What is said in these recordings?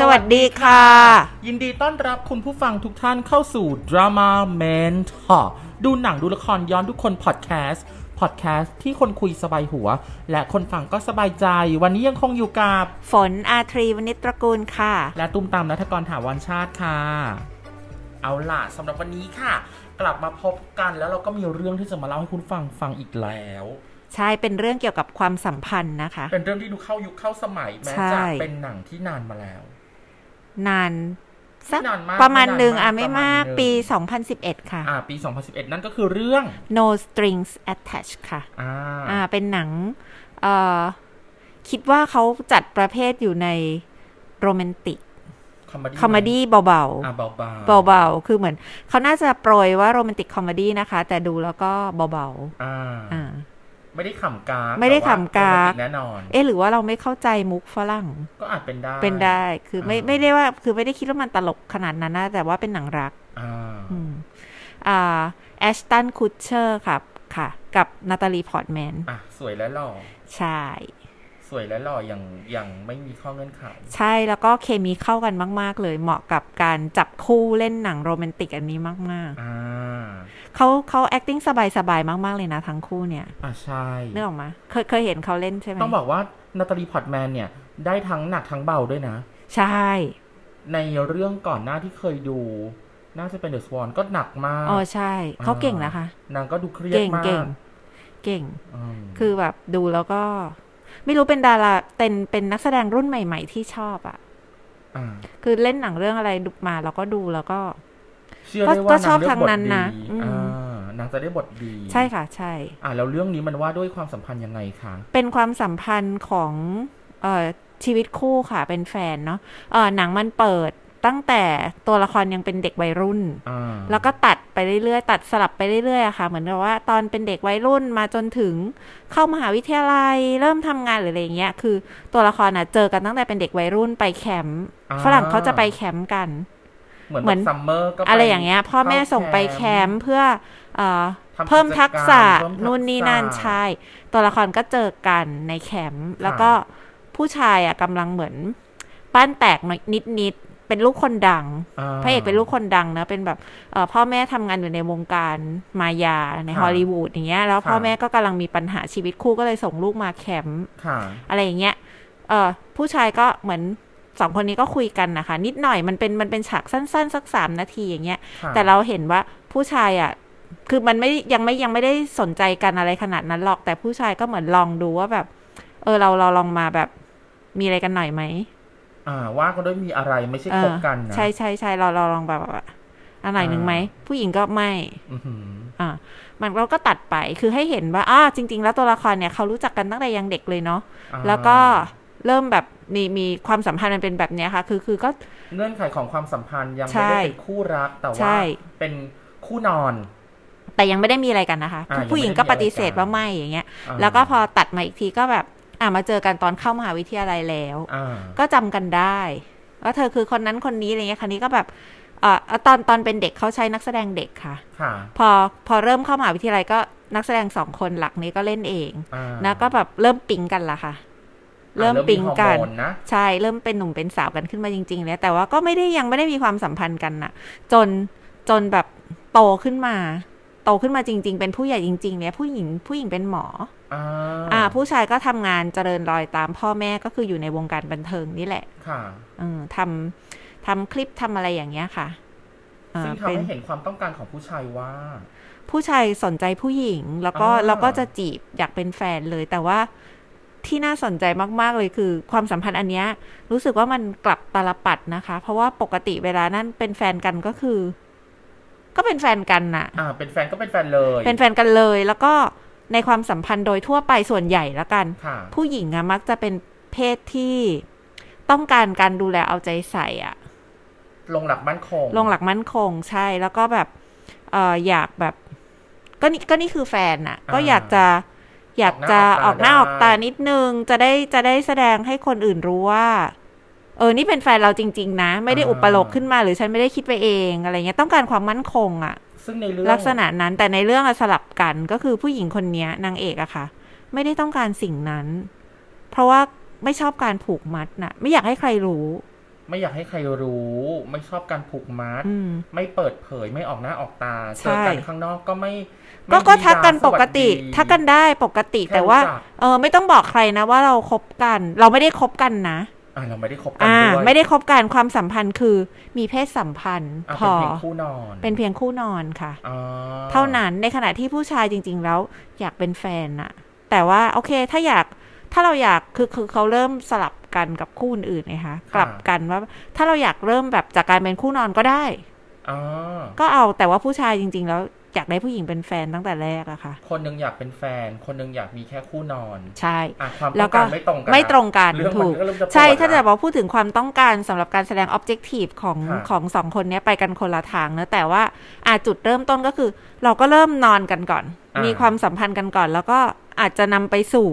สวัสดีค่ะ ยินดีต้อนรับคุณผู้ฟังทุกท่านเข้าสู่ Drama Mentor ดูหนังดูละครย้อนทุกคนพอดแคสต์พอดแคสต์ที่คนคุยสบายหัว และคนฟังก็สบายใจ วันนี้ยังคงอยู่กับฝนอาทรีวณิชตระกูลค่ะ และตุ้มตามนัทกรถาวรชาติค่ะ เอาล่ะสำหรับวันนี้ค่ะ กลับมาพบกันแล้วเราก็มีเรื่องที่จะมาเล่าให้คุณฟังฟังอีกแล้วใช่ เป็นเรื่องเกี่ยวกับความสัมพันธ์นะคะ เป็นเรื่องที่ดูเข้ายุคเข้าสมัยแม้ใช่จะเป็นหนังที่นานมาแล้ว นานสักนานมากประมาณหนึ่งนานมากอะไม่มากประมาณหนึ่งปี 2011 ค่ะ อ่า ปี 2011 นั่นก็คือเรื่อง No Strings Attached ค่ะ อ่าอ่าเป็นหนัง เอ่อ คิดว่าเขาจัดประเภทอยู่ใน romantic comedy comedy เบาอ่าเบาๆๆเบาๆ คือเหมือน เขาน่าจะโปรยว่า romantic comedy นะคะ แต่ดูแล้วก็เบาอ่าๆอ่า ไม่ได้ขำก๊ากไม่ได้แต่ว่ขำก๊ากโรแมนติกแน่นอน เอ๊ะหรือว่าเราไม่เข้าใจมุกฝรั่ง ก็อาจเป็นได้ เป็นได้ คือไม่อ่าไม่ได้ว่า คือไม่ได้คิดว่ามันตลกขนาดนั้นนะ แต่ว่าเป็นหนังรัก อ่าอืมอ่าแอชตันคูเชอร์ครับ ค่ะ กับนาตาลีพอร์ตแมน อะ สวยและหล่อ ใช่ สวยและหล่ออย่างอย่างไม่มีข้อเงื่อนไขใช่แล้วก็เคมีเข้ากันมาก ๆ เลยเหมาะกับการจับคู่เล่นหนังโรแมนติกอันนี้มากอ่าๆเขาเขา acting สบาย ๆ มาก ๆ เลยนะ ทั้งคู่เนี่ยอะใช่นึกออกมาเคยเคยเห็นเขาเล่นใช่ไหมต้องบอกว่านาตาลีพอร์ตแมนเนี่ย ได้ทั้งหนักทั้งเบาด้วยนะ ใช่ ในเรื่องก่อนหน้าที่เคยดูน่าจะเป็น The Swan ก็หนักมากอ๋อใช่ เขาเก่งนะคะ นางก็ดูเครียดเก่งมาก เก่ง เก่งมคือแบบดูแล้วก็ ไม่รู้เป็นดาราเป็นเป็นนักแสดงรุ่นใหม่ ๆ ที่ชอบอะ่ะอ่าคือเล่นหนังเรื่องอะไรดูมาแล้วก็ดูแล้วก็เชื่อได้ก็ว่าชอบนางเลือกทางบทนั้นนะดีอืมอ่านางจะได้บทดี ใช่ค่ะใช่ อ่าแล้วเรื่องนี้มันว่าด้วยความสัมพันธ์ยังไงคะเป็นความสัมพันธ์ของเอ่อชีวิตคู่ค่ะ เป็นแฟนเนาะเออหนังมันเปิด ตั้งแต่ตัวละครยังเป็นเด็กวัยรุ่นอ่าแล้วก็ตัดไปเรื่อยๆ ตัดสลับไปเรื่อยๆอะค่ะ เหมือนกับว่าตอนเป็นเด็กวัยรุ่นมาจนถึงเข้ามหาวิทยาลัย เริ่มทำงานหรืออะไรอย่างเงี้ย คือตัวละครน่ะเจอกันตั้งแต่เป็นเด็กวัยรุ่นไปแคมป์อ่าฝรั่งเขาจะไปแคมป์กัน เหมือนเหมือน summer camp อะไรอย่างเงี้ย พ่อแม่เขาส่งไปแคมป์เพื่อเอ่อทำเพิ่มทักษะกิจกรรมเพิ่มทักษะนู่นนี่นั่นใช่ตัวละครก็เจอกันในแคมป์แล้วก็ผู้ชายอะกำลังเหมือนบ้านแตกนิดนิดๆ เป็นลูกคนดังาพระเอกเป็นลูกคนดังนะ เป็นแบบเอ่อพ่อแม่ทำงานอยู่ในวงการมายาในค่ะฮอลลีวูดอย่างเงี้ย แล้วพ่อค่ะแม่ก็กำลังมีปัญหาชีวิตคู่ก็เลยส่งลูกมาแคมป์ค่ะอะไรอย่างเงี้ยเออผู้ชายก็เหมือนสองคนนี้ก็คุยกันนะคะ นิดหน่อยมันเป็นมันเป็นฉากสั้น ๆ สักสามนาทีอย่างเงี้ยค่ะแต่เราเห็นว่าผู้ชายอะคือมันไม่ยังไม่ยังไม่ได้สนใจกันอะไรขนาดนั้นหรอกแต่ผู้ชายก็เหมือนลองดูว่าแบบ เออเราเราลองมาแบบมีอะไรกันหน่อยไหม อ่าว่าก็ด้วยมีอะไรไม่ใช่เอคอบกันนะใช่ใช่ใช่เราเราลองแบบว่าอันไหนหนึ่งไหม ผู้หญิงก็ไม่อือหืออ่ามันเราก็ตัดไปคือให้เห็นว่าอ่าจริง ๆ แล้วตัวละครเนี่ยเขารู้จักกันตั้งแต่ยังเด็กเลยเนาะอ่าแล้วก็เริ่มแบบมีมีความสัมพันธ์มันเป็นแบบเนี้ยค่ะ คือคือก็เงื่อนไขของความสัมพันธ์ยังใช่ไม่ได้เป็นคู่รักแต่ใช่ว่าเป็นคู่นอน แต่ยังไม่ได้มีอะไรกันนะคะอ่าผู้หญิงยังก็ไม่ได้ปมีอะไรฏิเสธกันว่าไม่อย่างเงี้ยอ่าแล้วก็พอตัดมาอีกทีก็แบบ อ่ามาเจอกันตอนเข้ามหาวิทยาลัยแล้วอ่าก็จำกันได้ว่าเธอคือคนนั้นคนนี้อะไรเงี้ยคันนี้ก็แบบเอ่อตอนตอนเป็นเด็กเขาใช้นักแสดงเด็กค่ะค่ะ พอพอเริ่มเข้ามหาวิทยาลัยก็นักแสดงสองคนหลักนี้ก็เล่นเองอ่านะก็แบบเริ่มปิ๊งกันละค่ะอ่าเริ่มปิ๊งกันฮอร์โมนะใช่เริ่มเป็นหนุ่มเป็นสาวกันขึ้นมาจริงๆแล้วแต่ว่าก็ไม่ได้ยังไม่ได้มีความสัมพันธ์กันน่ะ จนจนแบบโตขึ้นมา โตขึ้นมาจริง ๆ เป็นผู้ใหญ่จริง ๆ เนี่ยผู้หญิงผู้หญิงเป็นหมออ่าอ่าผู้ชายก็ทำงานเจริญรอยตามพ่อแม่ก็คืออยู่ในวงการบันเทิงนี่แหละ ค่ะเออทำทำคลิปทำอะไรอย่างเงี้ยค่ะอ่าซึ่งทำเป็นให้เห็นความต้องการของผู้ชายว่า ผู้ชายสนใจผู้หญิง แล้วก็อ่าแล้วก็จะจีบอยากเป็นแฟนเลย แต่ว่าที่น่าสนใจมาก ๆ เลยคือ ความสัมพันธ์อันเนี้ย รู้สึกว่ามันกลับตาลปัดนะคะ เพราะว่าปกติเวลานั้นเป็นแฟนกันก็คือ ก็เป็นแฟนกันน่ะ อ่า เป็นแฟนก็เป็นแฟนเลย เป็นแฟนกันเลย แล้วก็ในความสัมพันธ์โดยทั่วไปส่วนใหญ่แล้วกันค่ะผู้หญิงอะมักจะเป็นเพศที่ต้องการการดูแลเอาใจใส่อะลงหลักมั่นคง ลงหลักมั่นคงใช่ แล้วก็แบบเอออยากแบบ ก็นี่ก็นี่คือแฟนน่ะก็อยากจะอยากจะออกหน้าออกตานิดนึง จะได้จะได้แสดงให้คนอื่นรู้ว่า เออ นี่เป็นแฟนเราจริง ๆ นะ ไม่ได้อุปโลกขึ้นมาหรือฉันไม่ได้คิดไปเองอะไรเงี้ย ต้องการความมั่นคงอะซึ่งในเรื่องลักษณะนั้นแต่ในเรื่องอะสลับกันก็คือผู้หญิงคนเนี้ยนางเอกอะค่ะ ไม่ได้ต้องการสิ่งนั้น เพราะว่าไม่ชอบการผูกมัดน่ะไม่อยากให้ใครรู้ ไม่อยากให้ใครรู้ ไม่ชอบการผูกมัดอืมไม่เปิดเผยไม่ออกหน้าออกตาใช่เจอกันข้างนอกก็ไม่ก็ไม่ก็ดีทักกันดาปกติสวัสดีทักกันได้ปกติแค่แต่ว่ารู้จักเออ ไม่ต้องบอกใครนะว่าเราคบกัน เราไม่ได้คบกันนะ อ่าเราไม่ได้คบกันอ่าด้วยไม่ได้คบกันความสัมพันธ์คือมีเพศสัมพันธ์อะพเป็นอเพียงคู่นอน เป็นเพียงคู่นอนค่ะอ่าเท่านั้นในขณะที่ผู้ชายจริง ๆ แล้วอยากเป็นแฟนน่ะแต่ว่าโอเคถ้าอยากถ้าเราอยากคือคือเขาเริ่มสลับกันกับคู่อื่นๆไงคะกลับกันว่า ถ้าเราอยากเริ่มแบบจากการเป็นคู่นอนก็ได้อ่าก็เอาแต่ว่าผู้ชายจริง ๆ แล้ว อยากได้ผู้หญิงเป็นแฟนตั้งแต่แรกอะค่ะ คนหนึงอยากเป็นแฟน คนหนึงอยากมีแค่คู่นอนใช่อะความแล้ต้อวงก็การไม่ตรงกันไม่ตรงกันเรื่องมันถูกก็เริ่มจะใช่ปวดถ้าจะละบอกพูดถึงความต้องการสำหรับการแสดง objective ของค่ะของสองคนเนี้ยไปกันคนละทางนะแต่ว่าอาจุดเริ่มต้นก็คือ เราก็เริ่มนอนกันก่อนอ่ามีมีความสัมพันธ์กันก่อน แล้วก็อาจจะนำไปสู่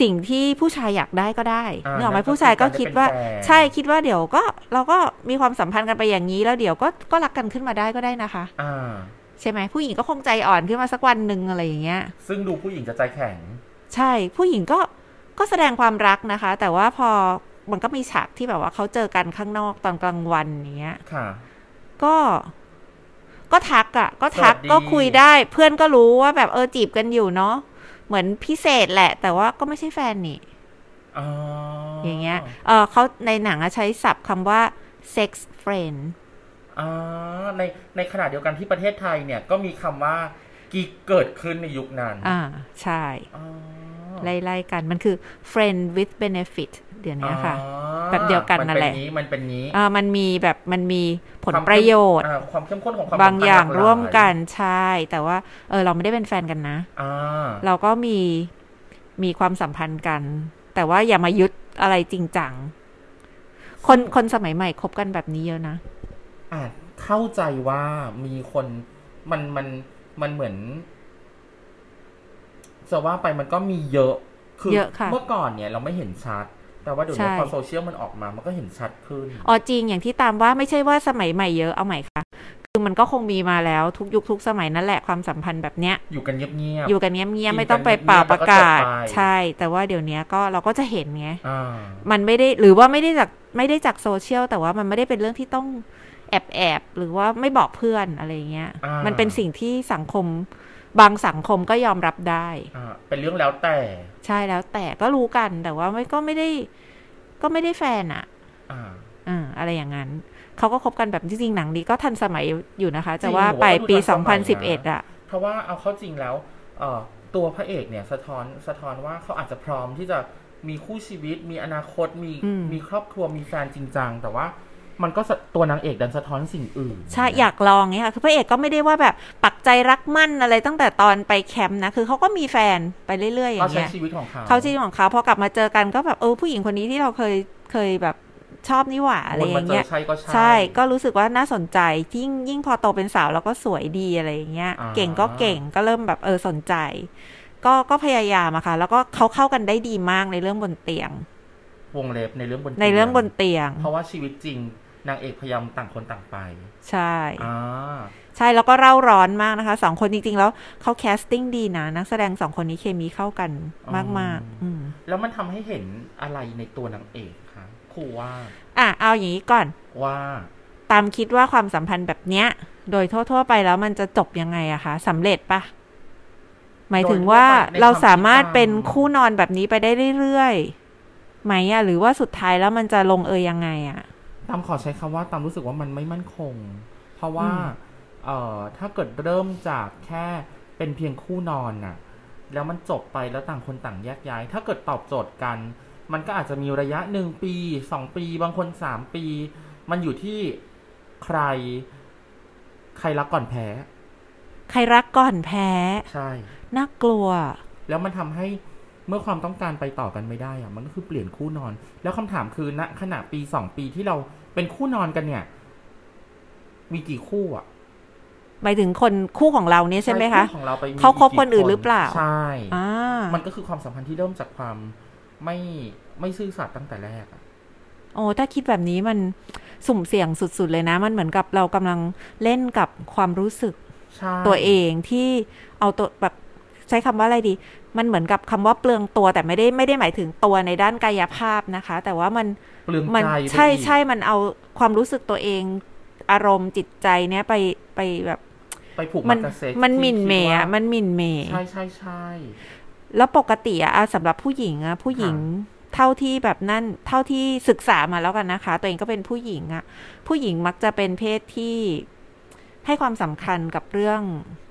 สิ่งที่ผู้ชายอยากได้ก็ได้อ่านึกออกไหมนั่นก็ผู้ชายก็คือการได้คิดว่าเป็นแฟนใช่คิดว่าเดี๋ยวก็เราก็มีความสัมพันธ์กันไปอย่างนี้แล้วเดี๋ยวก็ก็รักกันขึ้นมาได้ก็ได้นะคะอ่า ใช่ไหมผู้หญิงก็คงใจอ่อนขึ้นมาสักวันหนึ่งอะไรอย่างเงี้ย ซึ่งดูผู้หญิงจะใจแข็ง ใช่ผู้หญิงก็ก็แสดงความรักนะคะ แต่ว่าพอมันก็มีฉากที่แบบว่าเขาเจอกันข้างนอกตอนกลางวันอย่างเงี้ยค่ะ ก็ก็ทักอะ่ะ ก็ทักสวัสดีก็คุยได้เพื่อนก็รู้ว่าแบบเออจีบกันอยู่เนาะเหมือนพิเศษแหละ แต่ว่าก็ไม่ใช่แฟนนี่อ๋อออย่างเงี้ยเออเขาในหนังอะใช้ศัพท์คำว่า sex friend อ๋อในในขณะเดียวกันที่ประเทศไทยเนี่ยก็มีคำว่ากิ๊กเกิดขึ้นในยุคนั้น อ่า ใช่อ๋อไล่ๆกันมันคือ friend with benefit เดี๋ยวนี้ค่ะอ๋อแบบเดียวกันนั่นแหละ มัเป็นี้มันเป็นนี้เออมันมีแบบมันมีผลความประโยชน์อ่าความเข้มข้นของความบางอย่างสัมพันธ์หลกหลร่วมกันใช่ แต่ว่า เออ เราไม่ได้เป็นแฟนกันนะอ่าเราก็มีมีความสัมพันธ์กัน แต่ว่าอย่ามายึดอะไรจริงจัง คนคนสมัยใหม่คบกันแบบนี้เยอะนะ อ่าเข้าใจว่ามีคนมันมันมันเหมือนจะว่าไปมันก็มีเยอะ คือเยอะค่ะเมื่อก่อนเนี่ยเราไม่เห็นชัด แต่ว่าเดี๋ยวนี้ใช่พอโซเชียลมันออกมา มันก็เห็นชัดขึ้น อ๋อจริงอย่างที่ตามว่าไม่ใช่ว่าสมัยใหม่เยอะเอาใหม่ค่ะ คือมันก็คงมีมาแล้วทุกยุคทุกสมัยนั่นแหละความสัมพันธ์แบบเนี้ย อยู่กันเงียบอยู่กันเงียบกินๆไม่ต้องไปกันเงียบๆเป่าประกาศแล้วก็จบไปใช่ แต่ว่าเดี๋ยวนี้ก็เราก็จะเห็นไงๆอ่ามันไม่ได้หรือว่าไม่ได้จากไม่ได้จากโซเชียลแต่ว่ามันไม่ได้เป็นเรื่องที่ต้อง แอบแอบหรือว่าไม่บอกเพื่อนอะไรเงี้ยอ่ามัมันเป็นสิ่งที่สังคมบางสังคมก็ยอมรับได้อ่าเป็นเรื่องแล้วแต่ ใช่แล้วแต่ก็รู้กันแต่ว่าไม่ก็ไม่ได้ ก็ไม่ได้แฟนอะอ่าอ่าอะไรอย่างนั้นเขาก็คบกันแบบจริงๆหนังนี้ก็ทันสมัยอยู่นะคะจริจะงว่าผมว่าไปดูปีทันสมัยนะ2011อะเพราะว่าเอาเข้าจริงแล้วเอ่อตัวพระเอกเนี่ยสะท้อนสะท้อนว่าเขาอาจจะพร้อมที่จะมีคู่ชีวิต มีอนาคตมีอืมมีครอบครัวมีแฟนจริงจังแต่ว่า มันก็สะตัวนางเอกดันสะท้อนสิ่งอื่น ใช่ อยากลองเงี้ยค่ะ คือพระเอกก็ไม่ได้ว่าแบบปักใจรักมั่นอะไรตั้งแต่ตอนไปแคมป์นะ คือเขาก็มีแฟนไปเรื่อยๆอย่าเขางใช้เงี้ยชีวิตของเขาเขาชีวิตของเขาพอกลับมาเจอกันก็แบบเออผู้หญิงคนนี้ที่เราเคยเคยแบบชอบนี่หว่าอะไรวนอมาย่างเจเงี้อยใช่ก็ใช่ใช่ ก็รู้สึกว่าน่าสนใจยิ่งยิ่งพอโตเป็นสาวแล้วก็สวยดีอะไรอย่างเงี้ยอ่าเก่งก็เก่งก็เริ่มแบบเออสนใจ ก็ก็พยายามอะค่ะ แล้วก็เขาเข้ากันได้ดีมากในเรื่องบนเตียงวงเล็บในเรื่องบนในเรื่องบนเตียง เพราะว่าชีวิตจริง นางเอกพยายามต่างคนต่างไป ใช่อ่าใช่แล้วก็เร่าร้อนมากนะคะสองคนจริง ๆ แล้วเขาแคสติ้งดีนะ นักแสดงสองคนนี้เคมีเข้ากันมากๆอืมแล้วมันทำให้เห็นอะไรในตัวนางเอกคะครูว่า อะเอาอย่างนี้ก่อนว่า ตามคิดว่าความสัมพันธ์แบบเนี้ย โดยทั่วๆไปแล้วมันจะจบยังไงอะคะสำเร็จปะหมายถึงว่าเราสามารถเป็นคู่นอนแบบนี้ไปได้เรื่อยๆไหมอะหรือว่าสุดท้ายแล้วมันจะลงเอยยังไงอะ ตามขอใช้คำว่าตามรู้สึกว่ามันไม่มั่นคง เพราะว่าอืมเอ่อถ้าเกิดเริ่มจากแค่เป็นเพียงคู่นอนน่ะ แล้วมันจบไปแล้วต่างคนต่างแยกย้าย ถ้าเกิดตอบโจทย์กัน มันก็อาจจะมีระยะหนึ่งปีสองปี บางคนสามปี มันอยู่ที่ใคร ใครรักก่อนแพ้ ใครรักก่อนแพ้ ใช่ น่ากลัว แล้วมันทำให้ เมื่อความต้องการไปต่อกันไม่ได้อะมันก็คือเปลี่ยนคู่นอน แล้วคำถามคือณขณะปีสองปีที่เราเป็นคู่นอนกันเนี่ย มีกี่คู่อะหมายถึงคนคู่ของเราเนี่ยใช่ไหมคะของเราไปมีเขาคบกี่คนอื่นหรือเปล่าใช่อ่ามันก็คือความสัมพันธ์ที่เริ่มจากความไม่ไม่ซื่อสัตย์ตั้งแต่แรกอะโอ้ถ้าคิดแบบนี้มันสุ่มเสี่ยงสุด ๆ เลยนะ มันเหมือนกับเรากำลังเล่นกับความรู้สึกใช่ตัวเองที่เอาตัวแบบใช้คำว่าอะไรดี มันเหมือนกับคำว่าเปลืองตัวแต่ไม่ได้ไม่ได้หมายถึงตัวในด้านกายภาพนะคะ แต่ว่ามันเปลืองมันใจไปใช่อีกใช่มันเอาความรู้สึกตัวเองอารมณ์จิตใจเนี้ยไปไปแบบไปผูกมัมันกับเซ็กมันหที่มิ่นเหมคิดอะว่ามันหมิ่นเหมใช่ใช่ใช่แล้วปกติอะอะสำหรับผู้หญิงอะผู้หญิงเท่าที่แบบนั่นเท่าที่ศึกษามาแล้วกันนะคะ ตัวเองก็เป็นผู้หญิงอะผู้หญิงมักจะเป็นเพศที่ให้ความสำคัญกับเรื่อง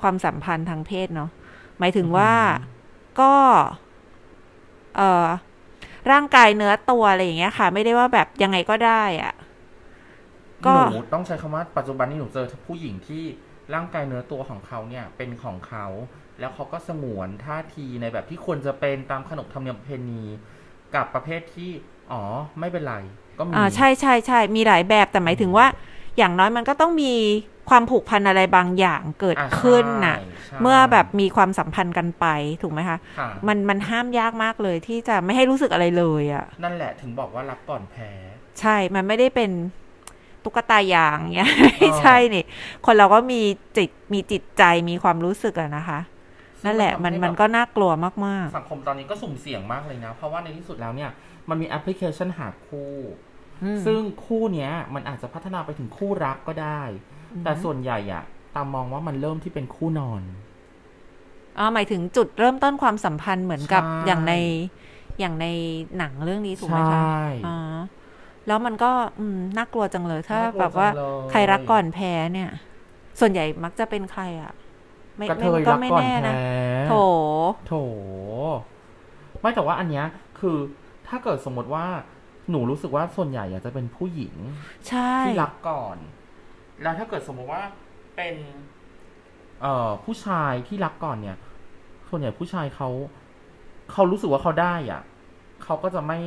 ความสัมพันธ์ทางเพศเนาะหมายถึงว่า ก็เอ่อร่างกายเนื้อตัวอะไรอย่างเงี้ยค่ะ ไม่ได้ว่าแบบยังไงก็ได้อะก็หนูต้องใช้คำว่าปัจจุบันนี้หนูเจอผู้หญิงที่ร่างกายเนื้อตัวของเขาเนี่ย เป็นของเขา แล้วเขาก็สงวนท่าทีในแบบที่ควรจะเป็นตามขนบธรรมเนียมประเพณี กับประเภทที่ อ๋อ ไม่เป็นไร ก็มีอ่าใช่ใช่ใช่มีหลายแบบแต่หมายถึงว่า อย่างน้อยมันก็ต้องมี ความผูกพันอะไรบางอย่างเกิดอ่าขึ้นน่ะใช่ใช่เมื่อแบบมีความสัมพันธ์กันไปถูกไหมคะค่ะมันมันห้ามยากมากเลยที่จะไม่ให้รู้สึกอะไรเลยอะ่ะ นั่นแหละถึงบอกว่ารักก่อนแพ้ ใช่ มันไม่ได้เป็นตุ๊กตายางเงี้ยไม่ใช่นี่ คนเราก็มีจิตมีจิตใจมีความรู้สึกอะนะคะ นั่นแหละมันมันก็น่ากลัวมากสังคมตอนนี้ก็สุ่มเสี่ยงมากเลยนะ เพราะว่าในที่สุดแล้วเนี่ย มันมีแอปพลิเคชันหาคู่ๆอืมซึ่งคู่เนี้ย มันอาจจะพัฒนาไปถึงคู่รักก็ได้ แต่ส่วนใหญ่อะตามมองว่ามันเริ่มที่เป็นคู่นอนอ๋อหมายถึงจุดเริ่มต้นความสัมพันธ์เหมือนกับใช่อย่างในอย่างในหนังเรื่องนี้ถูกไหมใชคะ่อ๋อแล้วมันก็อืมน่ากลัวจังเลย ถ้าน่ากลัวแบบว่าจังเลยใครรักก่อนแพ้เนี่ย ส่วนใหญ่มักจะเป็นใครอะ ไม่กระเทไม่ยก็รักไม่ก่อนแน่นะแพ้โถโถ ไม่แต่ว่าอันเนี้ยคือถ้าเกิดสมมติว่าหนูรู้สึกว่าส่วนใหญ่อะจะเป็นผู้หญิงใช่ที่รักก่อน แล้วถ้าเกิดสมมติว่าเป็น เอ่อผู้ชายที่รักก่อนเนี่ย ส่วนใหญ่ผู้ชายเขาเขารู้สึกว่าเขาได้อะเขาก็จะไม่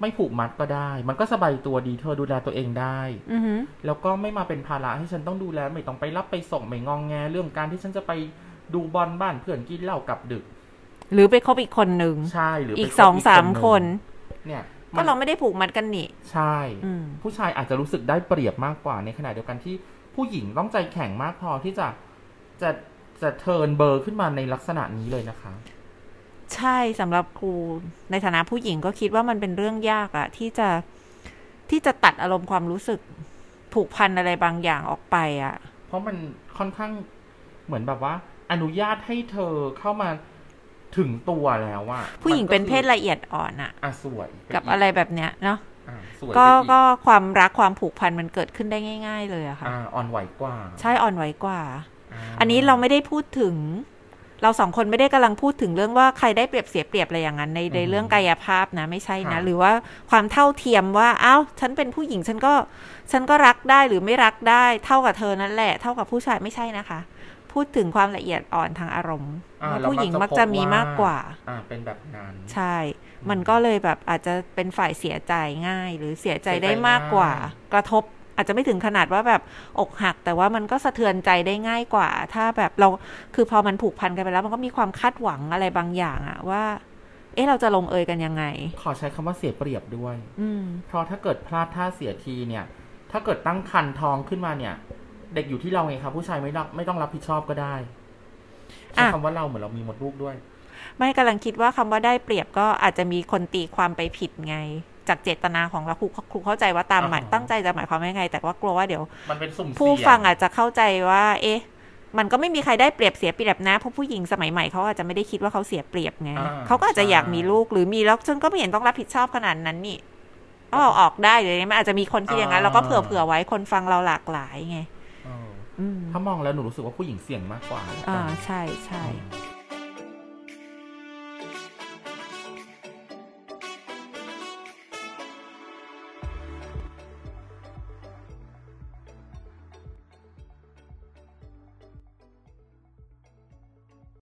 ไม่ผูกมัดก็ได้ มันก็สบายตัวดีเธอดูแลตัวเองได้อือหือแล้วก็ไม่มาเป็นภาระให้ฉันต้องดูแลไม่ต้องไปรับไปส่งไม่งองแง เรื่องการที่ฉันจะไปดูบอลบ้านเพื่อนกินเหล้ากลับดึก หรือไปคบอีกคนหนึ่งใช่หรืออีอีกสองสามคน เนี่ย ก็เราไม่ได้ผูกมัดกันนี่ใช่อืมผู้ชายอาจจะรู้สึกได้เปรียบมากกว่าในขณะเดียวกันที่ผู้หญิงต้องใจแข็งมากพอที่จะจะจะเทิร์นเบอร์ขึ้นมาในลักษณะนี้เลยนะคะ ใช่สำหรับครูในฐานะผู้หญิงก็คิดว่ามันเป็นเรื่องยากอะที่จะที่จะตัดอารมณ์ความรู้สึกผูกพันอะไรบางอย่างออกไปอะเพราะมันค่อนข้างเหมือนแบบว่า อนุญาตให้เธอเข้ามา ถึงตัวแล้วว่าผู้หญิงเป็นเพศละเอียดอ่อนอะอะสวยปกับกอะไรแบบเนี้ยเนาะอะสวยก็ไปอีก็ความรักความผูกพันมันเกิดขึ้นได้ง่าย ๆ เลยอะค่ะอ่าอ่อนไหวกว่า ใช่อ่อนไหวกว่าาอันนี้เราไม่ได้พูดถึง เราสองคนไม่ได้กำลังพูดถึงเรื่องว่าใครได้เปรียบเสียเปรียบอะไรอย่างนั้นในในเรื่องกายภาพนะ ไม่ใช่นะ หรือว่าความเท่าเทียมว่าอ้าวฉันเป็นผู้หญิงฉันก็ ฉันก็รักได้หรือไม่รักได้ เท่ากับเธอนั่นแหละ เท่ากับผู้ชายไม่ใช่นะคะ พูดถึงความละเอียดอ่อนทางอารมณ์อ่าว่าเราผู้หญิงมัมักกจะจะพบมีว่ามากกว่า อ่าเป็นแบบนั้น ใช่ มันก็เลยแบบอาจจะเป็นฝ่ายเสียใจง่าย หรือเสียใจได้มากกว่า กระทบอาจจะไม่ถึงขนาดว่าแบบอกหัก แต่ว่ามันก็สะเทือนใจได้ง่ายกว่า ถ้าแบบเราคือพอมันผูกพันกันไปแล้ว มันก็มีความคาดหวังอะไรบางอย่างอะว่า เอ๊ะเราจะลงเอยกันยังไง ขอใช้คำว่าเสียเปรียบด้วย อืมเพราะถ้าเกิดพลาดท่าเสียทีเนี่ย ถ้าเกิดตั้งคันท้องขึ้นมาเนี่ย เด็กอยู่ที่เราไงครับผู้ชายไม่รับไม่ต้องรับผิดชอบก็ได้ใช้อะคำว่าเราเหมือนเรามีมดลูกด้วย ไม่กำลังคิดว่าคำว่าได้เปรียบก็อาจจะมีคนตีความไปผิดไง จากเจตนาของเราครูครูเข้าใจว่าตามหมายอ่าตั้งใจจะหมายความว่ายังไง แต่ว่ากลัวว่าเดี๋ยว มันเป็นสุ่มเสี่ยงผู้ฟังอาจจะเข้าใจว่า เอ๊ะ มันก็ไม่มีใครได้เปรียบเสียเปรียบนะเพราะผู้หญิงสมัยใหม่เขาอาจจะไม่ได้คิดว่าเขาเสียเปรียบไงอ่าเขาก็อาจจะอยากใช่มีลูกหรือมีแล้วฉันก็ไม่เห็นต้องรับผิดชอบขนาดนั้นนี่อ๋อออกได้เลยมันอาจจะมีคนคิดอย่างนั้นเราก็เผื่อเผื่อไว้คนฟังเราหลากหลายไงเอออืม ถ้ามองแล้วหนูรู้สึกว่าผู้หญิงเสี่ยงมากกว่าอ่าใช่ใช่อืม